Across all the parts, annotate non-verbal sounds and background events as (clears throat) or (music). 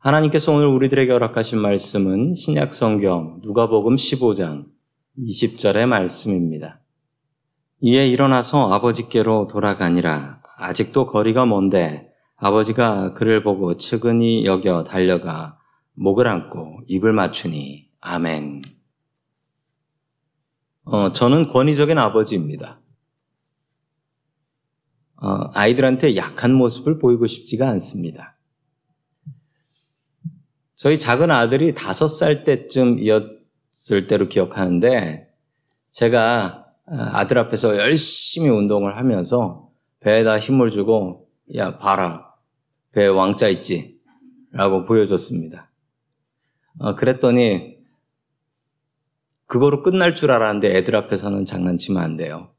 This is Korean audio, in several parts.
하나님께서 오늘 우리들에게 허락하신 말씀은 신약 성경 누가복음 15장 20절의 말씀입니다. 이에 일어나서 아버지께로 돌아가니라 아직도 거리가 먼데 아버지가 그를 보고 측은히 여겨 달려가 목을 안고 입을 맞추니 아멘. 어, 저는 권위적인 아버지입니다. 어, 아이들한테 약한 모습을 보이고 싶지가 않습니다. 저희 작은 아들이 다섯 살 때쯤이었을 때로 기억하는데 제가 어, 아들 앞에서 열심히 운동을 하면서 배에다 힘을 주고 야 봐라 배에 왕자 있지 라고 보여줬습니다. 어, 그랬더니 그거로 끝날 줄 알았는데 애들 앞에서는 장난치면 안 돼요.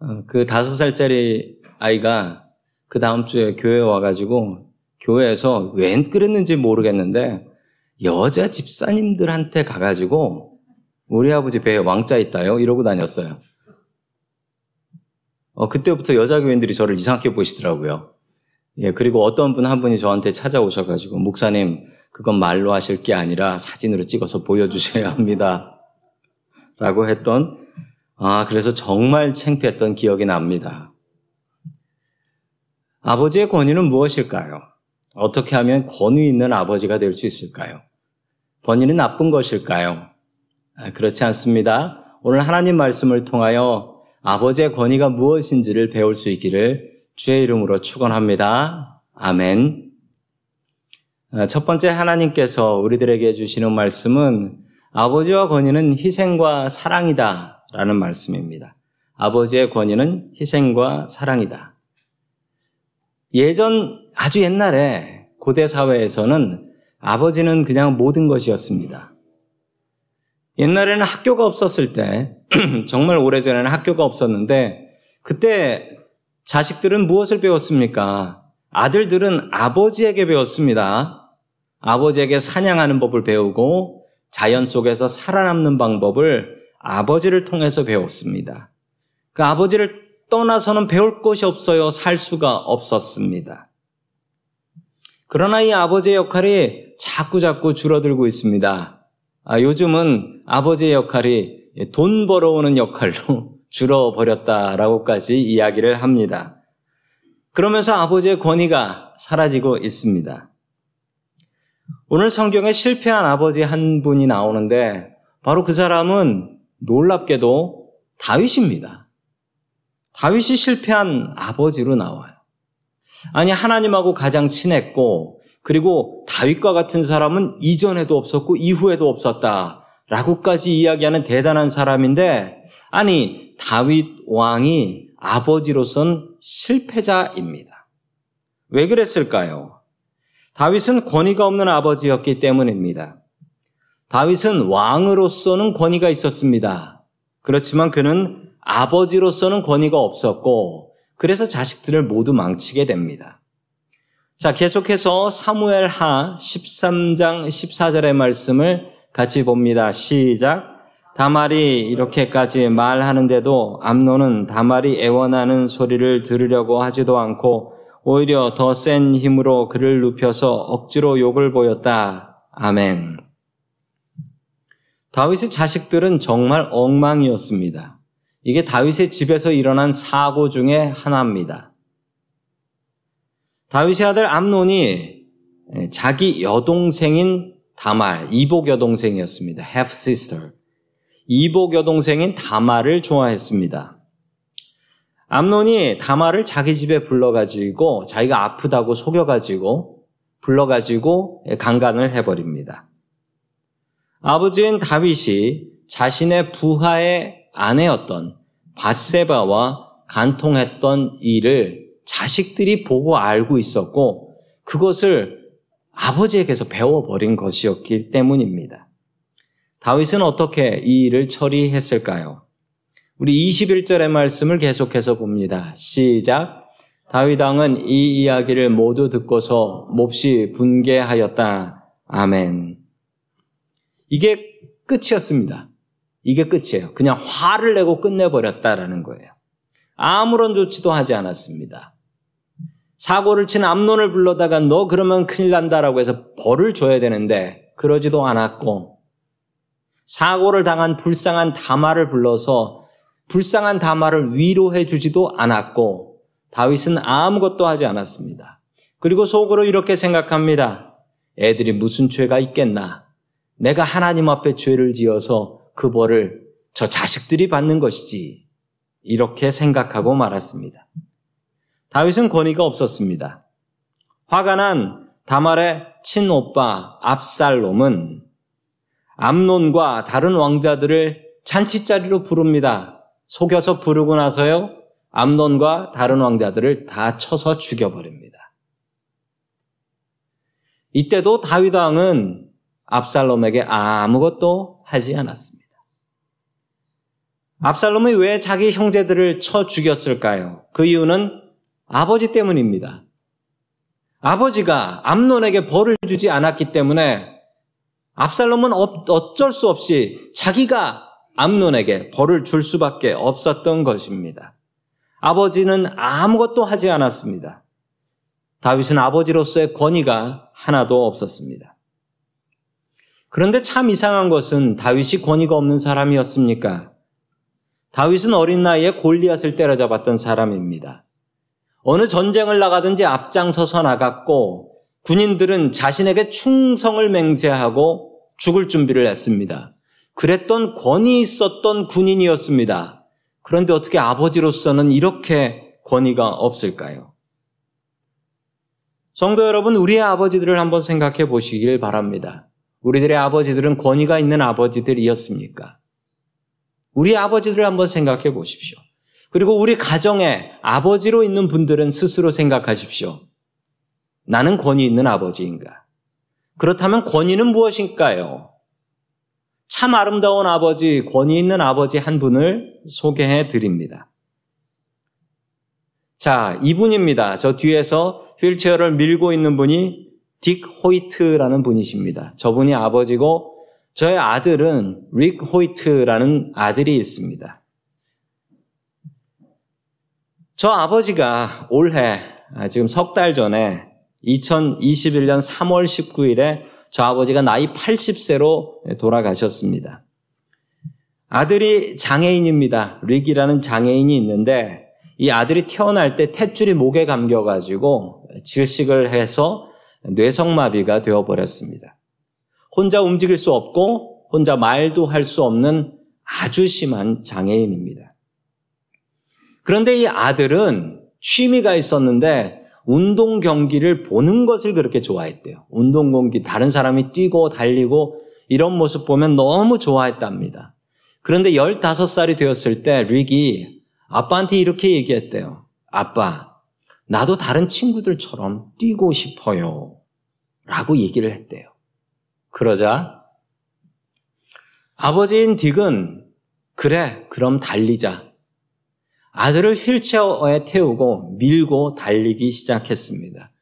어, 그 다섯 살짜리 아이가 그 다음 주에 교회에 와가지고 교회에서 웬 그랬는지 모르겠는데 여자 집사님들한테 가가지고 우리 아버지 배에 왕자 있다요 이러고 다녔어요. 어, 그때부터 여자 교인들이 저를 이상하게 보시더라고요. 예, 그리고 어떤 분 한 분이 저한테 찾아오셔가지고 목사님 그건 말로 하실 게 아니라 사진으로 찍어서 보여주셔야 합니다. 라고 했던, 아, 그래서 정말 창피했던 기억이 납니다. 아버지의 권위는 무엇일까요? 어떻게 하면 권위 있는 아버지가 될 수 있을까요? 권위는 나쁜 것일까요? 아, 그렇지 않습니다. 오늘 하나님 말씀을 통하여 아버지의 권위가 무엇인지를 배울 수 있기를 주의 이름으로 축원합니다. 아멘. 아, 첫 번째 하나님께서 우리들에게 주시는 말씀은 아버지와 권위는 희생과 사랑이다 라는 말씀입니다. 아버지의 권위는 희생과 사랑이다. 예전 아주 옛날에 고대 사회에서는 아버지는 그냥 모든 것이었습니다. 옛날에는 학교가 없었을 때 (clears throat) 정말 오래전에는 학교가 없었는데 그때 자식들은 무엇을 배웠습니까? 아들들은 아버지에게 배웠습니다. 아버지에게 사냥하는 법을 배우고 자연 속에서 살아남는 방법을 아버지를 통해서 배웠습니다. 그 아버지를 떠나서는 배울 것이 없어요. 살 수가 없었습니다. 그러나 이 아버지의 역할이 자꾸 자꾸 줄어들고 있습니다. 아, 요즘은 아버지의 역할이 돈 벌어오는 역할로 (laughs) 줄어버렸다라고까지 이야기를 합니다. 그러면서 아버지의 권위가 사라지고 있습니다. 오늘 성경에 실패한 아버지 한 분이 나오는데 바로 그 사람은 놀랍게도 다윗입니다. 다윗이 실패한 아버지로 나와요. 아니 하나님하고 가장 친했고 그리고 다윗과 같은 사람은 이전에도 없었고 이후에도 없었다. 라고까지 이야기하는 대단한 사람인데 아니 다윗 왕이 아버지로선 실패자입니다. 왜 그랬을까요? 다윗은 권위가 없는 아버지였기 때문입니다. 다윗은 왕으로서는 권위가 있었습니다. 그렇지만 그는 아버지로서는 권위가 없었고 그래서 자식들을 모두 망치게 됩니다. 자, 계속해서 사무엘 하 13장 14절의 말씀을 같이 봅니다. 시작. 다말이 이렇게까지 말하는데도 암노는 다말이 애원하는 소리를 들으려고 하지도 않고 오히려 더 센 힘으로 그를 눕혀서 억지로 욕을 보였다. 아멘. 다윗의 자식들은 정말 엉망이었습니다. 이게 다윗의 집에서 일어난 사고 중에 하나입니다. 다윗의 아들 암논이 자기 여동생인 다말, 이복 여동생이었습니다. half sister. 이복 여동생인 다말을 좋아했습니다. 암론이 다말을 자기 집에 불러가지고 자기가 아프다고 속여가지고 불러가지고 강간을 해버립니다. 아버지인 다윗이 자신의 부하의 아내였던 바세바와 간통했던 일을 자식들이 보고 알고 있었고 그것을 아버지에게서 배워버린 것이었기 때문입니다. 다윗은 어떻게 이 일을 처리했을까요? 우리 21절의 말씀을 계속해서 봅니다. 시작. 다윗 왕은 이 이야기를 모두 듣고서 몹시 분개하였다. 아멘. 이게 끝이었습니다. 이게 끝이에요. 그냥 화를 내고 끝내버렸다라는 거예요. 아무런 조치도 하지 않았습니다. 사고를 친 암론을 불러다가 너 그러면 큰일 난다라고 해서 벌을 줘야 되는데 그러지도 않았고 사고를 당한 불쌍한 다마를 불러서 불쌍한 다마를 위로해 주지도 않았고 다윗은 아무것도 하지 않았습니다. 그리고 속으로 이렇게 생각합니다. 애들이 무슨 죄가 있겠나? 내가 하나님 앞에 죄를 지어서 그 벌을 저 자식들이 받는 것이지. 이렇게 생각하고 말았습니다. 다윗은 권위가 없었습니다. 화가 난 다말의 친오빠 압살롬은 암론과 다른 왕자들을 잔치자리로 부릅니다. 속여서 부르고 나서요. 암론과 다른 왕자들을 다 쳐서 죽여버립니다. 이때도 다윗 왕은 압살롬에게 아무것도 하지 않았습니다. 압살롬이 왜 자기 형제들을 쳐 죽였을까요? 그 이유는 아버지 때문입니다. 아버지가 암론에게 벌을 주지 않았기 때문에 압살롬은 어쩔 수 없이 자기가 암론에게 벌을 줄 수밖에 없었던 것입니다. 아버지는 아무것도 하지 않았습니다. 다윗은 아버지로서의 권위가 하나도 없었습니다. 그런데 참 이상한 것은 다윗이 권위가 없는 사람이었습니까? 다윗은 어린 나이에 골리앗을 때려잡았던 사람입니다. 어느 전쟁을 나가든지 앞장서서 나갔고 군인들은 자신에게 충성을 맹세하고 죽을 준비를 했습니다. 그랬던 권위 있었던 군인이었습니다. 그런데 어떻게 아버지로서는 이렇게 권위가 없을까요? 성도 여러분, 우리의 아버지들을 한번 생각해 보시길 바랍니다. 우리들의 아버지들은 권위가 있는 아버지들이었습니까? 우리 아버지들을 한번 생각해 보십시오. 그리고 우리 가정에 아버지로 있는 분들은 스스로 생각하십시오. 나는 권위 있는 아버지인가? 그렇다면 권위는 무엇일까요? 참 아름다운 아버지, 권위 있는 아버지 한 분을 소개해 드립니다. 자, 이분입니다. 저 뒤에서 휠체어를 밀고 있는 분이 딕 호이트라는 분이십니다. 저분이 아버지고 저의 아들은 릭 호이트라는 아들이 있습니다. 저 아버지가 올해 아, 지금 석 달 전에 2021년 3월 19일에 저 아버지가 나이 80세로 돌아가셨습니다. 아들이 장애인입니다. 릭이라는 장애인이 있는데 이 아들이 태어날 때 탯줄이 목에 감겨가지고 질식을 해서 뇌성마비가 되어버렸습니다. 혼자 움직일 수 없고 혼자 말도 할 수 없는 아주 심한 장애인입니다. 그런데 이 아들은 취미가 있었는데 운동 경기를 보는 것을 그렇게 좋아했대요. 운동 경기, 다른 사람이 뛰고 달리고 이런 모습 보면 너무 좋아했답니다. 그런데 15살이 되었을 때 릭이 아빠한테 이렇게 얘기했대요. 아빠, 나도 다른 친구들처럼 뛰고 싶어요. 라고 얘기를 했대요. 그러자 아버지인 딕은 그래, 그럼 달리자. 아들을 휠체어에 태우고 밀고 달리기 시작했습니다.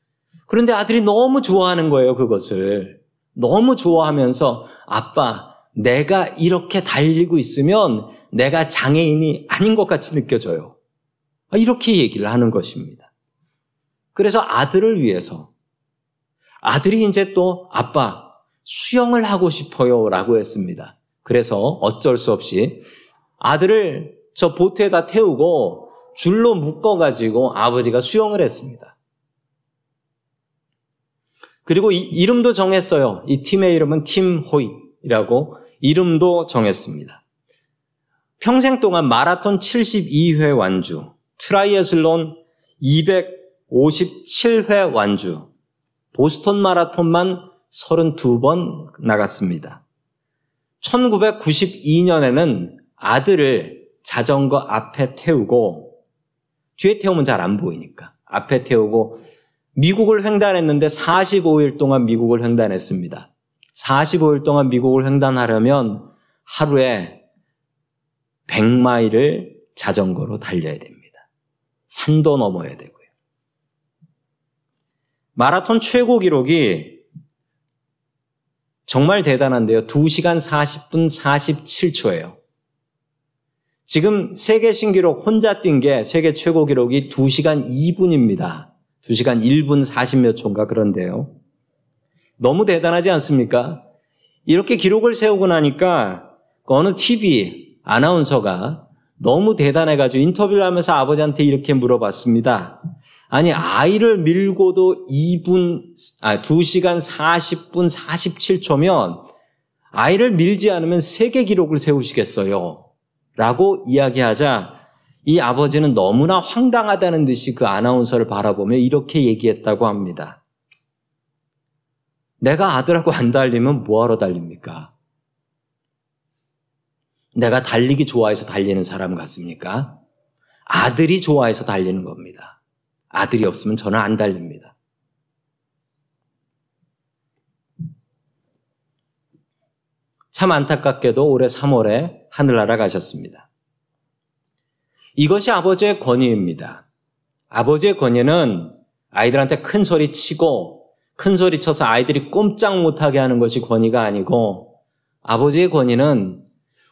그런데 아들이 너무 좋아하는 거예요, 그것을. 너무 좋아하면서 아빠, 내가 이렇게 달리고 있으면 내가 장애인이 아닌 것 같이 느껴져요. 이렇게 얘기를 하는 것입니다. 그래서 아들을 위해서 아들이 이제 또 아빠 수영을 하고 싶어요 라고 했습니다. 그래서 어쩔 수 없이 아들을 저 보트에다 태우고 줄로 묶어가지고 아버지가 수영을 했습니다. 그리고 이, 이름도 정했어요. 이 팀의 이름은 팀 호잇이라고 이름도 정했습니다. 평생 동안 마라톤 72회 완주, 트라이애슬론 257회 완주, 보스턴 마라톤만 32번 나갔습니다. 1992년에는 아들을 자전거 앞에 태우고 뒤에 태우면 잘 안 보이니까 앞에 태우고 미국을 횡단했는데 45일 동안 미국을 횡단했습니다. 45일 동안 미국을 횡단하려면 하루에 100마일을 자전거로 달려야 됩니다. 산도 넘어야 되고요. 마라톤 최고 기록이 정말 대단한데요. 2시간 40분 47초예요. 지금 세계 신기록 혼자 뛴 게 세계 최고 기록이 2시간 2분입니다. 2시간 1분 40몇 초인가 그런데요. 너무 대단하지 않습니까? 이렇게 기록을 세우고 나니까 어느 TV 아나운서가 너무 대단해가지고 인터뷰를 하면서 아버지한테 이렇게 물어봤습니다. 아니, 아이를 밀고도 2분, 아, 2시간 40분 47초면 아이를 밀지 않으면 세계 기록을 세우시겠어요. 라고 이야기하자 이 아버지는 너무나 황당하다는 듯이 그 아나운서를 바라보며 이렇게 얘기했다고 합니다. 내가 아들하고 안 달리면 뭐하러 달립니까? 내가 달리기 좋아해서 달리는 사람 같습니까? 아들이 좋아해서 달리는 겁니다. 아들이 없으면 저는 안 달립니다. 참 안타깝게도 올해 3월에 하늘나라 가셨습니다. 이것이 아버지의 권위입니다. 아버지의 권위는 아이들한테 큰 소리 치고 큰 소리 쳐서 아이들이 꼼짝 못하게 하는 것이 권위가 아니고 아버지의 권위는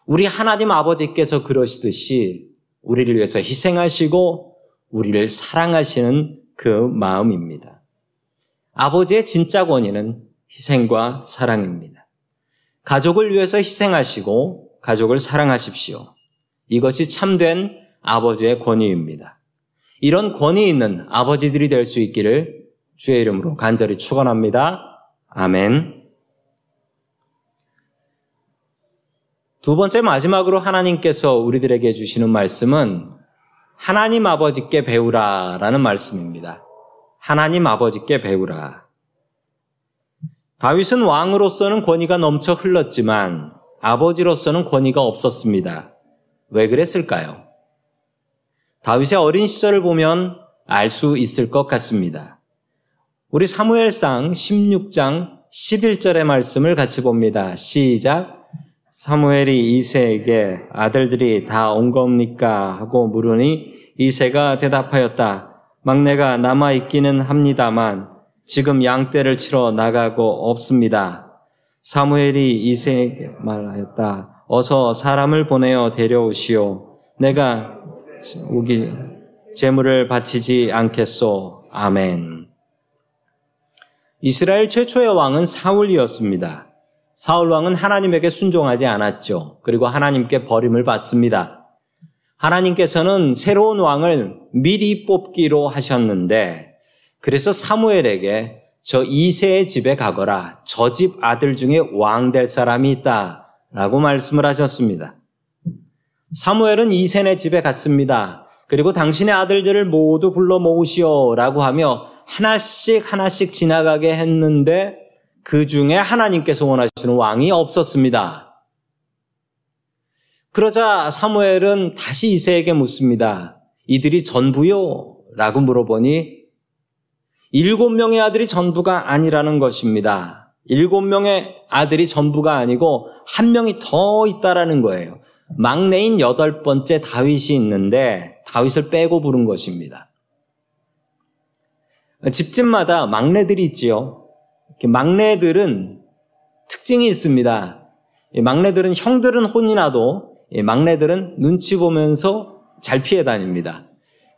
우리 하나님 아버지께서 그러시듯이 우리를 위해서 희생하시고 우리를 사랑하시는 그 마음입니다. 아버지의 진짜 권위는 희생과 사랑입니다. 가족을 위해서 희생하시고 가족을 사랑하십시오. 이것이 참된 아버지의 권위입니다. 이런 권위 있는 아버지들이 될 수 있기를 주의 이름으로 간절히 축원합니다. 아멘. 두 번째 마지막으로 하나님께서 우리들에게 주시는 말씀은 하나님 아버지께 배우라라는 말씀입니다. 하나님 아버지께 배우라. 다윗은 왕으로서는 권위가 넘쳐 흘렀지만 아버지로서는 권위가 없었습니다. 왜 그랬을까요? 다윗의 어린 시절을 보면 알 수 있을 것 같습니다. 우리 사무엘상 16장 11절의 말씀을 같이 봅니다. 시작. 사무엘이 이세에게 아들들이 다 온 겁니까? 하고 물으니 이세가 대답하였다. 막내가 남아 있기는 합니다만 지금 양떼를 치러 나가고 없습니다. 사무엘이 이세에게 말하였다. 어서 사람을 보내어 데려오시오. 내가 우기 재물을 바치지 않겠소. 아멘. 이스라엘 최초의 왕은 사울이었습니다. 사울 왕은 하나님에게 순종하지 않았죠. 그리고 하나님께 버림을 받습니다. 하나님께서는 새로운 왕을 미리 뽑기로 하셨는데 그래서 사무엘에게 저 이세의 집에 가거라. 저 집 아들 중에 왕 될 사람이 있다. 라고 말씀을 하셨습니다. 사무엘은 이세네 집에 갔습니다. 그리고 당신의 아들들을 모두 불러 모으시오 라고 하며 하나씩 하나씩 지나가게 했는데 그 중에 하나님께서 원하시는 왕이 없었습니다. 그러자 사무엘은 다시 이세에게 묻습니다. 이들이 전부요? 라고 물어보니 일곱 명의 아들이 전부가 아니라는 것입니다. 일곱 명의 아들이 전부가 아니고 한 명이 더 있다라는 거예요. 막내인 여덟 번째 다윗이 있는데 다윗을 빼고 부른 것입니다. 집집마다 막내들이 있지요. 막내들은 특징이 있습니다. 막내들은 형들은 혼이 나도 막내들은 눈치 보면서 잘 피해 다닙니다.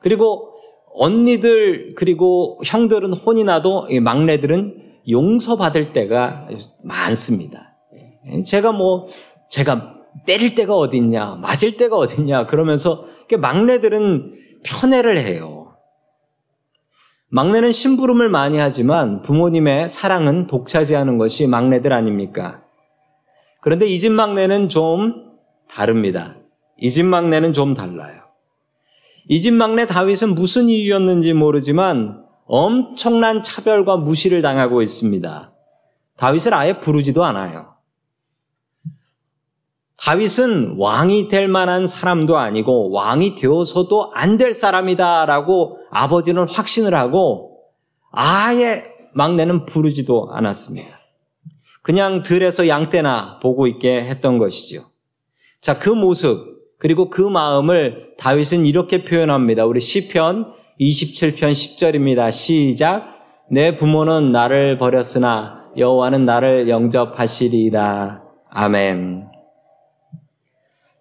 그리고 언니들 그리고 형들은 혼이 나도 막내들은 용서받을 때가 많습니다. 제가 뭐 제가 때릴 때가 어딨냐, 맞을 때가 어딨냐, 그러면서 막내들은 편애를 해요. 막내는 심부름을 많이 하지만 부모님의 사랑은 독차지하는 것이 막내들 아닙니까? 그런데 이 집 막내는 좀 다릅니다. 이 집 막내는 좀 달라요. 이 집 막내 다윗은 무슨 이유였는지 모르지만 엄청난 차별과 무시를 당하고 있습니다. 다윗을 아예 부르지도 않아요. 다윗은 왕이 될 만한 사람도 아니고 왕이 되어서도 안 될 사람이다라고 아버지는 확신을 하고 아예 막내는 부르지도 않았습니다. 그냥 들에서 양떼나 보고 있게 했던 것이죠. 자, 그 모습 그리고 그 마음을 다윗은 이렇게 표현합니다. 우리 시편 27편 10절입니다. 시작. 내 부모는 나를 버렸으나 여호와는 나를 영접하시리이다. 아멘.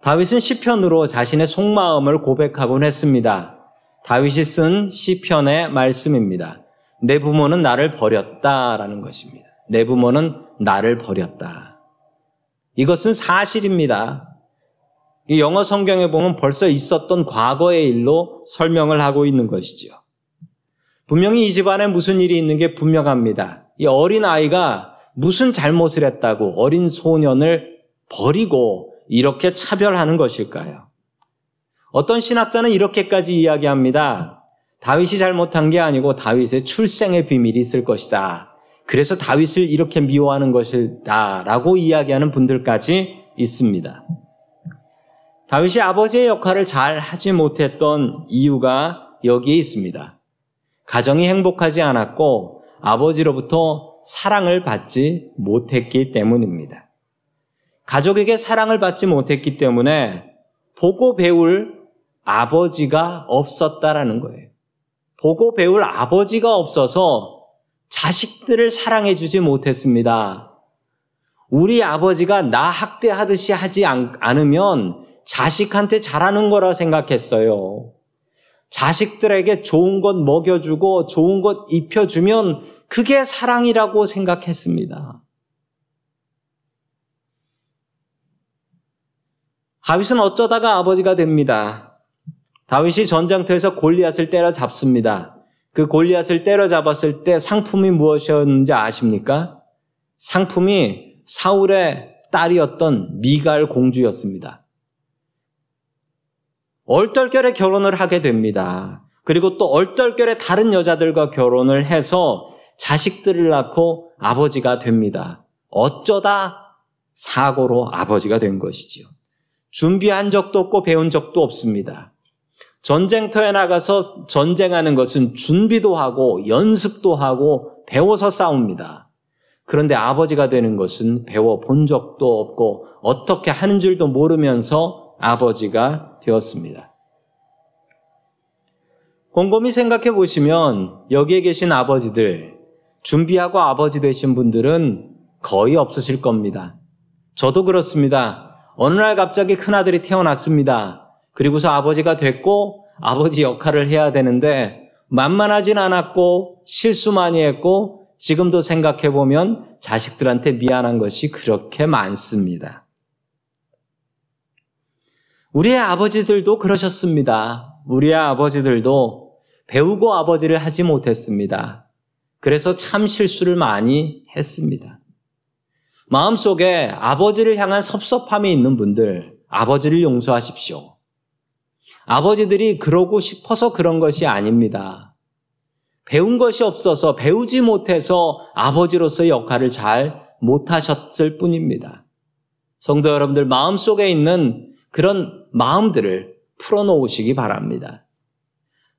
다윗은 시편으로 자신의 속마음을 고백하곤 했습니다. 다윗이 쓴 시편의 말씀입니다. 내 부모는 나를 버렸다라는 것입니다. 내 부모는 나를 버렸다. 이것은 사실입니다. 영어 성경에 보면 벌써 있었던 과거의 일로 설명을 하고 있는 것이죠. 분명히 이 집안에 무슨 일이 있는 게 분명합니다. 이 어린 아이가 무슨 잘못을 했다고 어린 소년을 버리고 이렇게 차별하는 것일까요? 어떤 신학자는 이렇게까지 이야기합니다. 다윗이 잘못한 게 아니고 다윗의 출생의 비밀이 있을 것이다. 그래서 다윗을 이렇게 미워하는 것이다. 라고 이야기하는 분들까지 있습니다. 다윗이 아버지의 역할을 잘 하지 못했던 이유가 여기에 있습니다. 가정이 행복하지 않았고 아버지로부터 사랑을 받지 못했기 때문입니다. 가족에게 사랑을 받지 못했기 때문에 보고 배울 아버지가 없었다라는 거예요. 보고 배울 아버지가 없어서 자식들을 사랑해 주지 못했습니다. 우리 아버지가 나 학대하듯이 하지 않으면 자식한테 잘하는 거라 생각했어요. 자식들에게 좋은 것 먹여주고 좋은 것 입혀주면 그게 사랑이라고 생각했습니다. 다윗은 어쩌다가 아버지가 됩니다. 다윗이 전장터에서 골리앗을 때려잡습니다. 그 골리앗을 때려잡았을 때 상품이 무엇이었는지 아십니까? 상품이 사울의 딸이었던 미갈 공주였습니다. 얼떨결에 결혼을 하게 됩니다. 그리고 또 얼떨결에 다른 여자들과 결혼을 해서 자식들을 낳고 아버지가 됩니다. 어쩌다 사고로 아버지가 된 것이지요. 준비한 적도 없고 배운 적도 없습니다. 전쟁터에 나가서 전쟁하는 것은 준비도 하고 연습도 하고 배워서 싸웁니다. 그런데 아버지가 되는 것은 배워 본 적도 없고 어떻게 하는 줄도 모르면서 아버지가 되었습니다. 곰곰이 생각해 보시면 여기에 계신 아버지들, 준비하고 아버지 되신 분들은 거의 없으실 겁니다. 저도 그렇습니다. 어느 날 갑자기 큰아들이 태어났습니다. 그리고서 아버지가 됐고 아버지 역할을 해야 되는데 만만하진 않았고 실수 많이 했고 지금도 생각해 보면 자식들한테 미안한 것이 그렇게 많습니다. 우리의 아버지들도 그러셨습니다. 우리의 아버지들도 배우고 아버지를 하지 못했습니다. 그래서 참 실수를 많이 했습니다. 마음속에 아버지를 향한 섭섭함이 있는 분들, 아버지를 용서하십시오. 아버지들이 그러고 싶어서 그런 것이 아닙니다. 배운 것이 없어서 배우지 못해서 아버지로서의 역할을 잘 못하셨을 뿐입니다. 성도 여러분들 마음속에 있는 그런 마음들을 풀어놓으시기 바랍니다.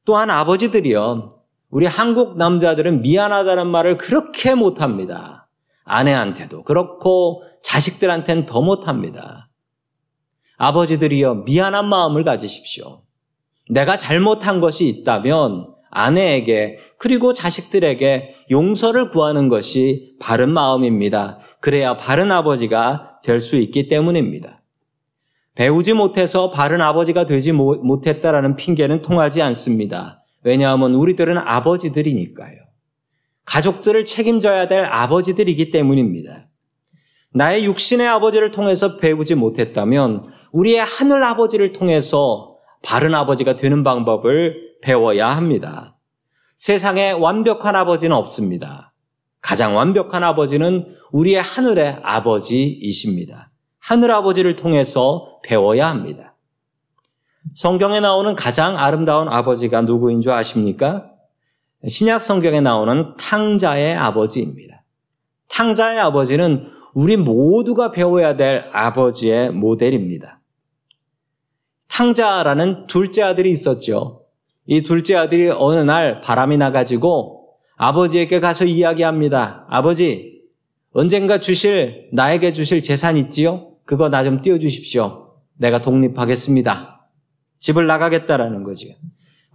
또한 아버지들이요, 우리 한국 남자들은 미안하다는 말을 그렇게 못합니다. 아내한테도 그렇고 자식들한테는 더 못합니다. 아버지들이요, 미안한 마음을 가지십시오. 내가 잘못한 것이 있다면 아내에게 그리고 자식들에게 용서를 구하는 것이 바른 마음입니다. 그래야 바른 아버지가 될 수 있기 때문입니다. 배우지 못해서 바른 아버지가 되지 못했다라는 핑계는 통하지 않습니다. 왜냐하면 우리들은 아버지들이니까요. 가족들을 책임져야 될 아버지들이기 때문입니다. 나의 육신의 아버지를 통해서 배우지 못했다면 우리의 하늘 아버지를 통해서 바른 아버지가 되는 방법을 배워야 합니다. 세상에 완벽한 아버지는 없습니다. 가장 완벽한 아버지는 우리의 하늘의 아버지이십니다. 하늘 아버지를 통해서 배워야 합니다. 성경에 나오는 가장 아름다운 아버지가 누구인 줄 아십니까? 신약 성경에 나오는 탕자의 아버지입니다. 탕자의 아버지는 우리 모두가 배워야 될 아버지의 모델입니다. 탕자라는 둘째 아들이 있었죠. 이 둘째 아들이 어느 날 바람이 나가지고 아버지에게 가서 이야기합니다. 아버지, 언젠가 주실, 나에게 주실 재산 있지요? 그거 나 좀 띄워주십시오. 내가 독립하겠습니다. 집을 나가겠다라는 거죠.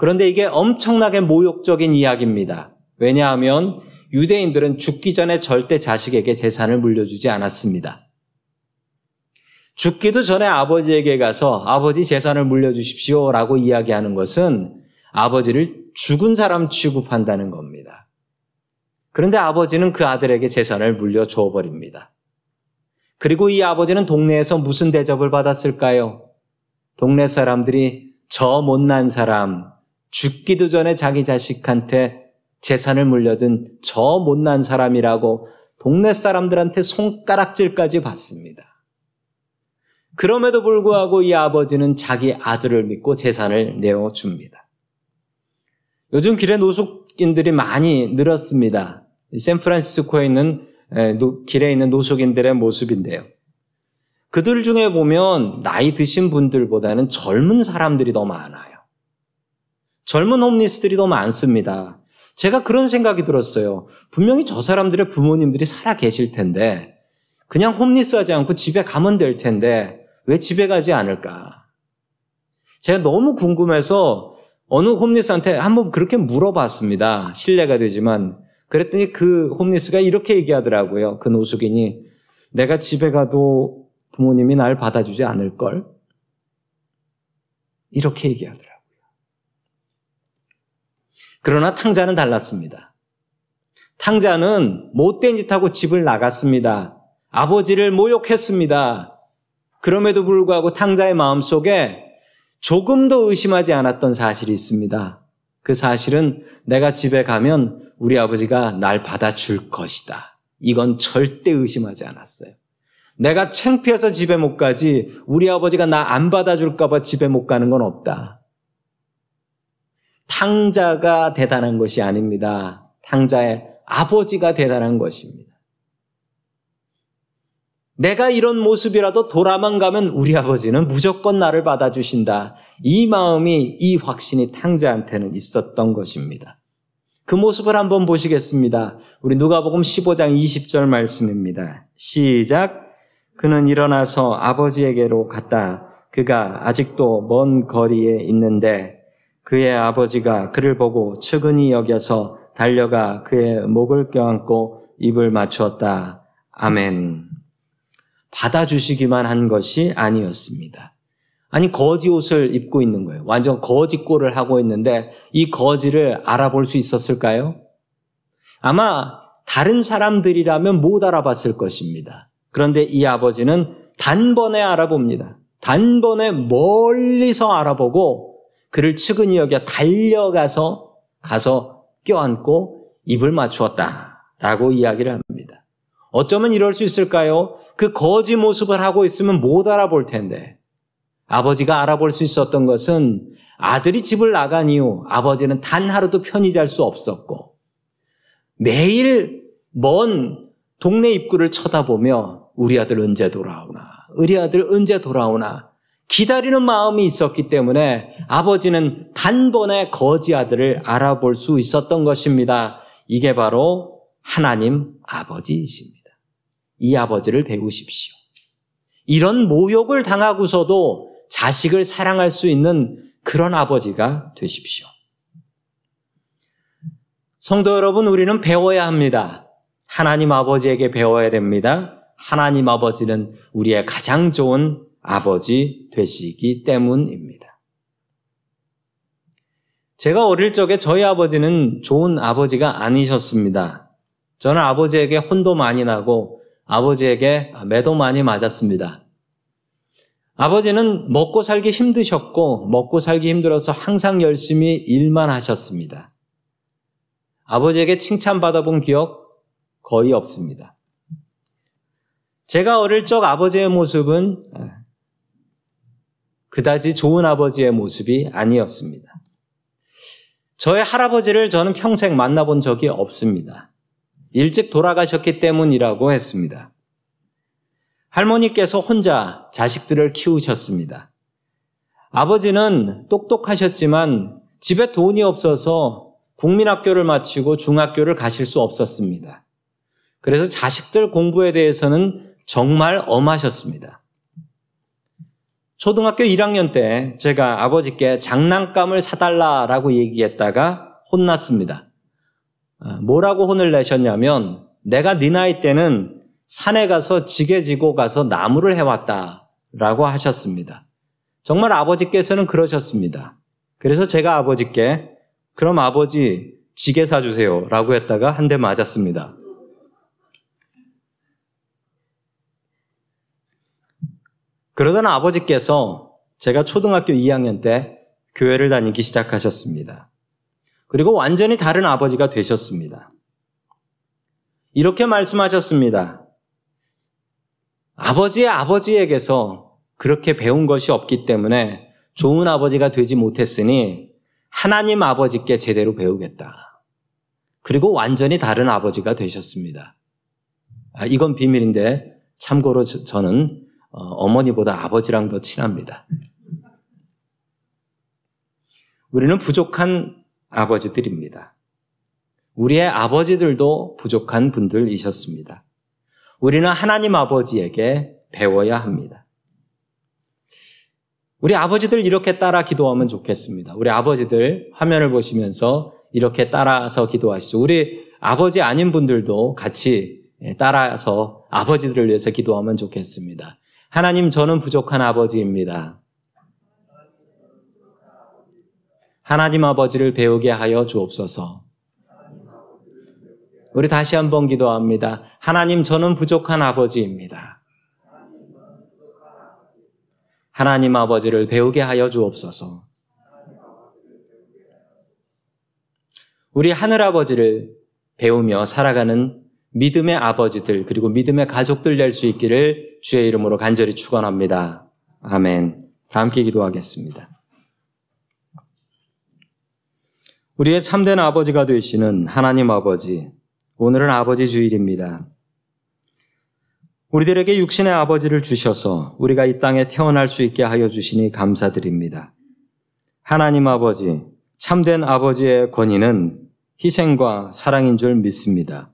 그런데 이게 엄청나게 모욕적인 이야기입니다. 왜냐하면 유대인들은 죽기 전에 절대 자식에게 재산을 물려주지 않았습니다. 죽기도 전에 아버지에게 가서 아버지 재산을 물려주십시오 라고 이야기하는 것은 아버지를 죽은 사람 취급한다는 겁니다. 그런데 아버지는 그 아들에게 재산을 물려줘 버립니다. 그리고 이 아버지는 동네에서 무슨 대접을 받았을까요? 동네 사람들이 저 못난 사람, 죽기도 전에 자기 자식한테 재산을 물려준 저 못난 사람이라고 동네 사람들한테 손가락질까지 받습니다. 그럼에도 불구하고 이 아버지는 자기 아들을 믿고 재산을 내어줍니다. 요즘 길에 노숙인들이 많이 늘었습니다. 샌프란시스코에 있는 길에 있는 노숙인들의 모습인데요. 그들 중에 보면 나이 드신 분들보다는 젊은 사람들이 더 많아요. 젊은 홈리스들이 더 많습니다. 제가 그런 생각이 들었어요. 분명히 저 사람들의 부모님들이 살아 계실 텐데, 그냥 홈리스 하지 않고 집에 가면 될 텐데, 왜 집에 가지 않을까? 제가 너무 궁금해서 어느 홈리스한테 한번 그렇게 물어봤습니다. 신뢰가 되지만. 그랬더니 그 홈리스가 이렇게 얘기하더라고요. 그 노숙인이. 내가 집에 가도 부모님이 날 받아주지 않을걸? 이렇게 얘기하더라고요. 그러나 탕자는 달랐습니다. 탕자는 못된 짓하고 집을 나갔습니다. 아버지를 모욕했습니다. 그럼에도 불구하고 탕자의 마음 속에 조금도 의심하지 않았던 사실이 있습니다. 그 사실은 내가 집에 가면 우리 아버지가 날 받아줄 것이다. 이건 절대 의심하지 않았어요. 내가 창피해서 집에 못 가지 우리 아버지가 나 안 받아줄까봐 집에 못 가는 건 없다. 탕자가 대단한 것이 아닙니다. 탕자의 아버지가 대단한 것입니다. 내가 이런 모습이라도 돌아만 가면 우리 아버지는 무조건 나를 받아주신다. 이 마음이, 이 확신이 탕자한테는 있었던 것입니다. 그 모습을 한번 보시겠습니다. 우리 누가복음 15장 20절 말씀입니다. 시작. 그는 일어나서 아버지에게로 갔다. 그가 아직도 먼 거리에 있는데 그의 아버지가 그를 보고 측은히 여겨서 달려가 그의 목을 껴안고 입을 맞추었다. 아멘. 받아주시기만 한 것이 아니었습니다. 아니, 거지 옷을 입고 있는 거예요. 완전 거지 꼴을 하고 있는데 이 거지를 알아볼 수 있었을까요? 아마 다른 사람들이라면 못 알아봤을 것입니다. 그런데 이 아버지는 단번에 알아봅니다. 단번에 멀리서 알아보고 그를 측은히 여겨 달려가서 가서 껴안고 입을 맞추었다. 라고 이야기를 합니다. 어쩌면 이럴 수 있을까요? 그 거지 모습을 하고 있으면 못 알아볼 텐데. 아버지가 알아볼 수 있었던 것은 아들이 집을 나간 이후 아버지는 단 하루도 편히 잘 수 없었고 매일 먼 동네 입구를 쳐다보며 우리 아들 언제 돌아오나, 우리 아들 언제 돌아오나 기다리는 마음이 있었기 때문에 아버지는 단번에 거지 아들을 알아볼 수 있었던 것입니다. 이게 바로 하나님 아버지이십니다. 이 아버지를 배우십시오. 이런 모욕을 당하고서도 자식을 사랑할 수 있는 그런 아버지가 되십시오. 성도 여러분, 우리는 배워야 합니다. 하나님 아버지에게 배워야 됩니다. 하나님 아버지는 우리의 가장 좋은 아버지 되시기 때문입니다. 제가 어릴 적에 저희 아버지는 좋은 아버지가 아니셨습니다. 저는 아버지에게 혼도 많이 나고 아버지에게 매도 많이 맞았습니다. 아버지는 먹고 살기 힘드셨고 먹고 살기 힘들어서 항상 열심히 일만 하셨습니다. 아버지에게 칭찬받아 본 기억 거의 없습니다. 제가 어릴 적 아버지의 모습은 그다지 좋은 아버지의 모습이 아니었습니다. 저의 할아버지를 저는 평생 만나본 적이 없습니다. 일찍 돌아가셨기 때문이라고 했습니다. 할머니께서 혼자 자식들을 키우셨습니다. 아버지는 똑똑하셨지만 집에 돈이 없어서 국민학교를 마치고 중학교를 가실 수 없었습니다. 그래서 자식들 공부에 대해서는 정말 엄하셨습니다. 초등학교 1학년 때 제가 아버지께 장난감을 사달라라고 얘기했다가 혼났습니다. 아, 뭐라고 혼을 내셨냐면 내가 네 나이 때는 산에 가서 지게 지고 가서 나무를 해왔다라고 하셨습니다. 정말 아버지께서는 그러셨습니다. 그래서 제가 아버지께 그럼 아버지 지게 사주세요. 라고 했다가 한 대 맞았습니다. 그러던 아버지께서 제가 초등학교 2학년 때 교회를 다니기 시작하셨습니다. 그리고 완전히 다른 아버지가 되셨습니다. 이렇게 말씀하셨습니다. 아버지의 아버지에게서 그렇게 배운 것이 없기 때문에 좋은 아버지가 되지 못했으니 하나님 아버지께 제대로 배우겠다. 그리고 완전히 다른 아버지가 되셨습니다. 아, 이건 비밀인데 참고로 저는 어, 어머니보다 아버지랑 더 친합니다. 우리는 부족한 아버지들입니다. 우리의 아버지들도 부족한 분들이셨습니다. 우리는 하나님 아버지에게 배워야 합니다. 우리 아버지들 이렇게 따라 기도하면 좋겠습니다. 우리 아버지들 화면을 보시면서 이렇게 따라서 기도하시죠. 우리 아버지 아닌 분들도 같이 따라서 아버지들을 위해서 기도하면 좋겠습니다. 하나님, 저는 부족한 아버지입니다. 하나님 아버지를 배우게 하여 주옵소서. 우리 다시 한번 기도합니다. 하나님, 저는 부족한 아버지입니다. 하나님 아버지를 배우게 하여 주옵소서. 우리 하늘 아버지를 배우며 살아가는 믿음의 아버지들 그리고 믿음의 가족들 될 수 있기를 주의 이름으로 간절히 축원합니다. 아멘. 다 함께 기도하겠습니다. 우리의 참된 아버지가 되시는 하나님 아버지, 오늘은 아버지 주일입니다. 우리들에게 육신의 아버지를 주셔서 우리가 이 땅에 태어날 수 있게 하여 주시니 감사드립니다. 하나님 아버지, 참된 아버지의 권위는 희생과 사랑인 줄 믿습니다.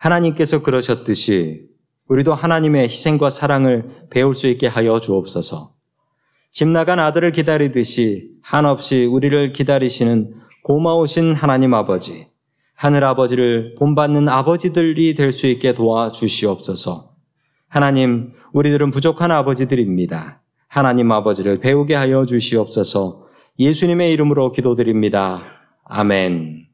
하나님께서 그러셨듯이 우리도 하나님의 희생과 사랑을 배울 수 있게 하여 주옵소서. 집 나간 아들을 기다리듯이 한없이 우리를 기다리시는 고마우신 하나님 아버지, 하늘 아버지를 본받는 아버지들이 될 수 있게 도와 주시옵소서. 하나님, 우리들은 부족한 아버지들입니다. 하나님 아버지를 배우게 하여 주시옵소서. 예수님의 이름으로 기도드립니다. 아멘.